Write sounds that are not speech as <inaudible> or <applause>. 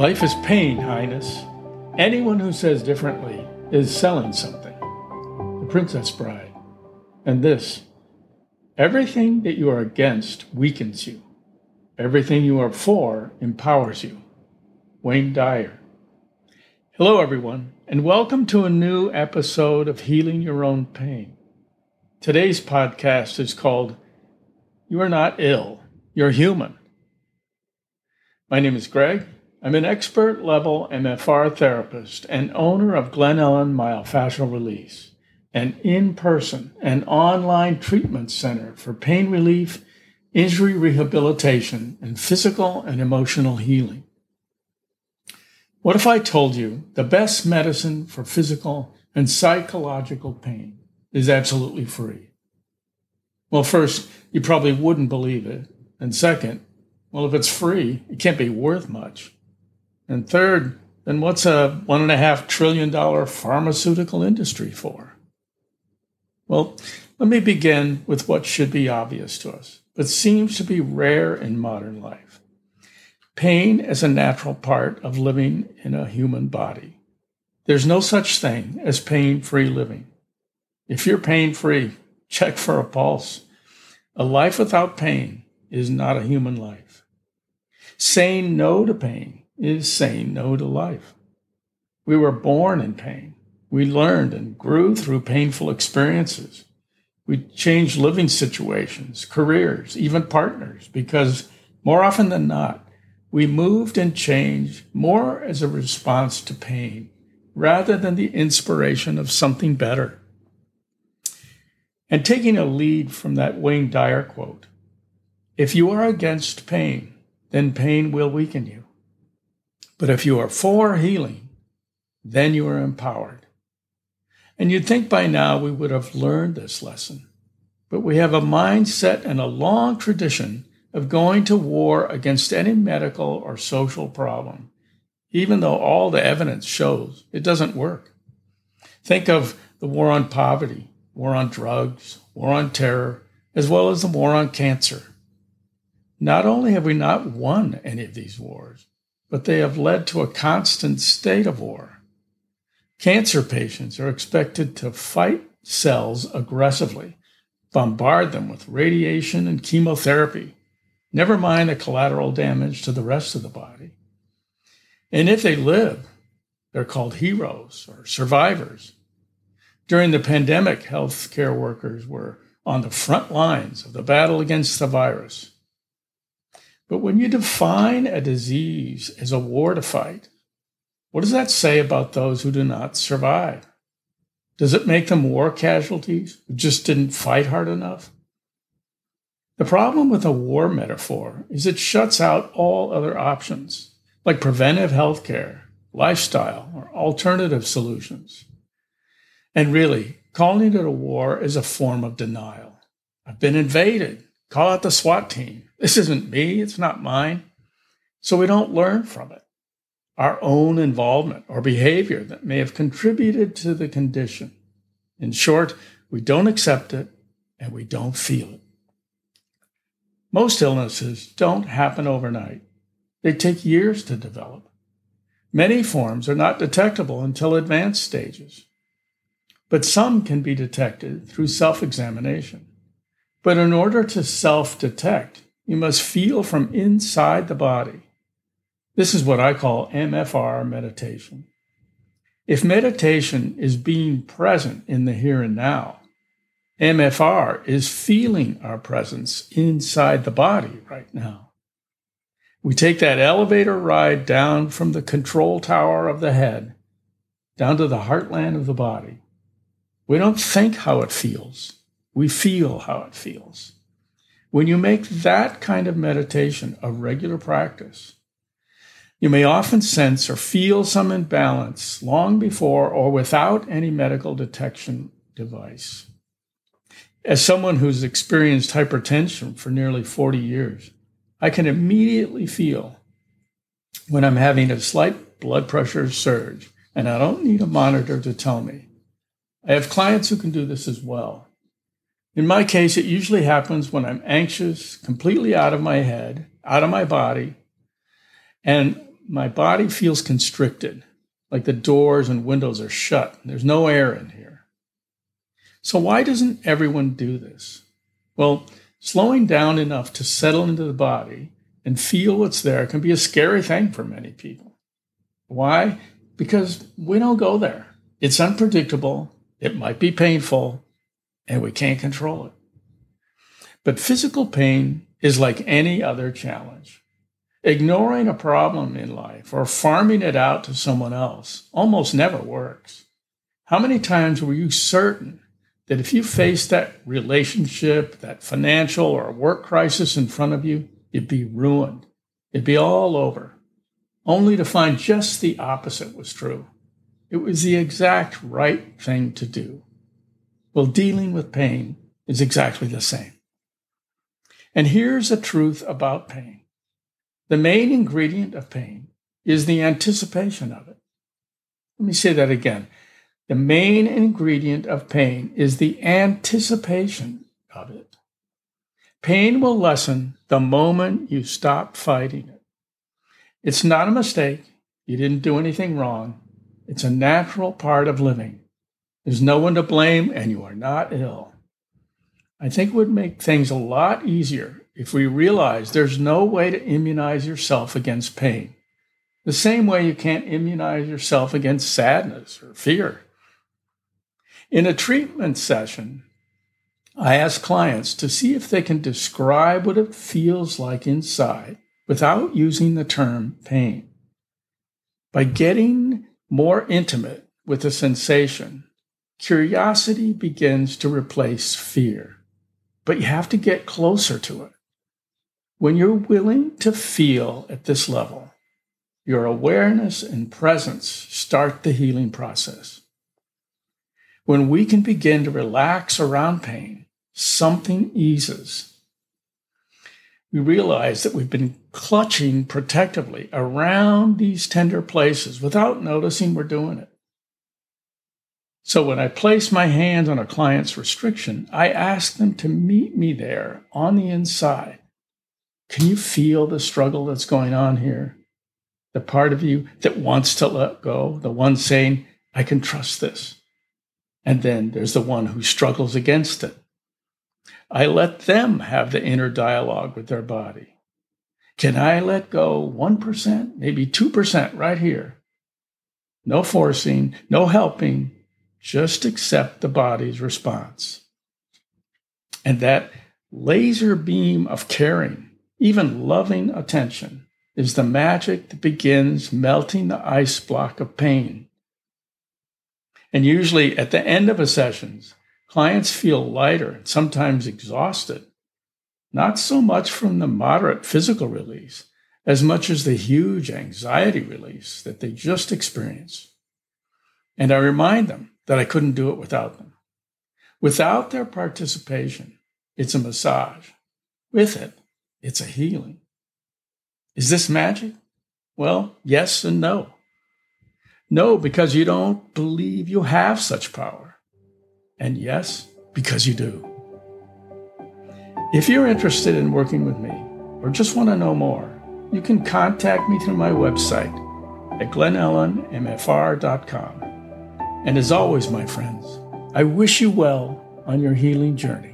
Life is pain, Highness. Anyone who says differently is selling something. The Princess Bride. And this everything that you are against weakens you, everything you are for empowers you. Wayne Dyer. Hello, everyone, and welcome to a new episode of Healing Your Own Pain. Today's podcast is called You Are Not Ill, You're Human. My name is Greg. I'm an expert level MFR therapist and owner of Glen Ellen Myofascial Release, an in person and online treatment center for pain relief, injury rehabilitation, and physical and emotional healing. What if I told you the best medicine for physical and psychological pain is absolutely free? Well, first, you probably wouldn't believe it. And second, well, if it's free, it can't be worth much. And third, then what's a one and a half trillion dollar pharmaceutical industry for? Well, let me begin with what should be obvious to us, but seems to be rare in modern life. Pain is a natural part of living in a human body. There's no such thing as pain free living. If you're pain free, <laughs> check for a pulse. A life without pain is not a human life. Saying no to pain is saying no to life. We were born in pain. We learned and grew through painful experiences. We changed living situations, careers, even partners, because more often than not, we moved and changed more as a response to pain rather than the inspiration of something better. And taking a lead from that Wayne Dyer quote if you are against pain, then pain will weaken you. But if you are for healing, then you are empowered. And you'd think by now we would have learned this lesson. But we have a mindset and a long tradition of going to war against any medical or social problem, even though all the evidence shows it doesn't work. Think of the war on poverty, war on drugs, war on terror, as well as the war on cancer. Not only have we not won any of these wars, but they have led to a constant state of war. Cancer patients are expected to fight cells aggressively, bombard them with radiation and chemotherapy, never mind the collateral damage to the rest of the body. And if they live, they're called heroes or survivors. During the pandemic, healthcare workers were on the front lines of the battle against the virus. But when you define a disease as a war to fight, what does that say about those who do not survive? Does it make them war casualties who just didn't fight hard enough? The problem with a war metaphor is it shuts out all other options, like preventive health care, lifestyle, or alternative solutions. And really, calling it a war is a form of denial. I've been invaded. Call out the SWAT team. This isn't me, it's not mine. So we don't learn from it. Our own involvement or behavior that may have contributed to the condition. In short, we don't accept it and we don't feel it. Most illnesses don't happen overnight. They take years to develop. Many forms are not detectable until advanced stages, but some can be detected through self examination. But in order to self detect, you must feel from inside the body. This is what I call MFR meditation. If meditation is being present in the here and now, MFR is feeling our presence inside the body right now. We take that elevator ride down from the control tower of the head down to the heartland of the body. We don't think how it feels, we feel how it feels. When you make that kind of meditation a regular practice, you may often sense or feel some imbalance long before or without any medical detection device. As someone who's experienced hypertension for nearly 40 years, I can immediately feel when I'm having a slight blood pressure surge, and I don't need a monitor to tell me. I have clients who can do this as well. In my case, it usually happens when I'm anxious, completely out of my head, out of my body, and my body feels constricted, like the doors and windows are shut. There's no air in here. So, why doesn't everyone do this? Well, slowing down enough to settle into the body and feel what's there can be a scary thing for many people. Why? Because we don't go there. It's unpredictable, it might be painful, and we can't control it. But physical pain is like any other challenge. Ignoring a problem in life or farming it out to someone else almost never works. How many times were you certain that if you faced that relationship, that financial or work crisis in front of you, you'd be ruined? It'd be all over, only to find just the opposite was true. It was the exact right thing to do. Well, dealing with pain is exactly the same. And here's a truth about pain the main ingredient of pain is the anticipation of it. Let me say that again. The main ingredient of pain is the anticipation of it. Pain will lessen the moment you stop fighting it. It's not a mistake. You didn't do anything wrong. It's a natural part of living. There's no one to blame, and you are not ill. I think it would make things a lot easier if we realize there's no way to immunize yourself against pain. The same way you can't immunize yourself against sadness or fear. In a treatment session, I ask clients to see if they can describe what it feels like inside without using the term pain. By getting more intimate with the sensation, curiosity begins to replace fear but you have to get closer to it. When you're willing to feel at this level, your awareness and presence start the healing process. When we can begin to relax around pain, something eases. We realize that we've been clutching protectively around these tender places without noticing we're doing it. So when I place my hands on a client's restriction, I ask them to meet me there on the inside. Can you feel the struggle that's going on here? The part of you that wants to let go, the one saying, I can trust this. And then there's the one who struggles against it. I let them have the inner dialogue with their body. Can I let go 1%, maybe 2% right here? No forcing, no helping, just accept the body's response. And that laser beam of caring, even loving attention, is the magic that begins melting the ice block of pain. And usually at the end of a session, clients feel lighter and sometimes exhausted, not so much from the moderate physical release as much as the huge anxiety release that they just experienced. And I remind them that I couldn't do it without them. Without their participation, it's a massage. With it, it's a healing. Is this magic? Well, yes and no. No, because you don't believe you have such power. And yes, because you do. If you're interested in working with me or just want to know more, you can contact me through my website at glennellenmfr.com. And as always, my friends, I wish you well on your healing journey.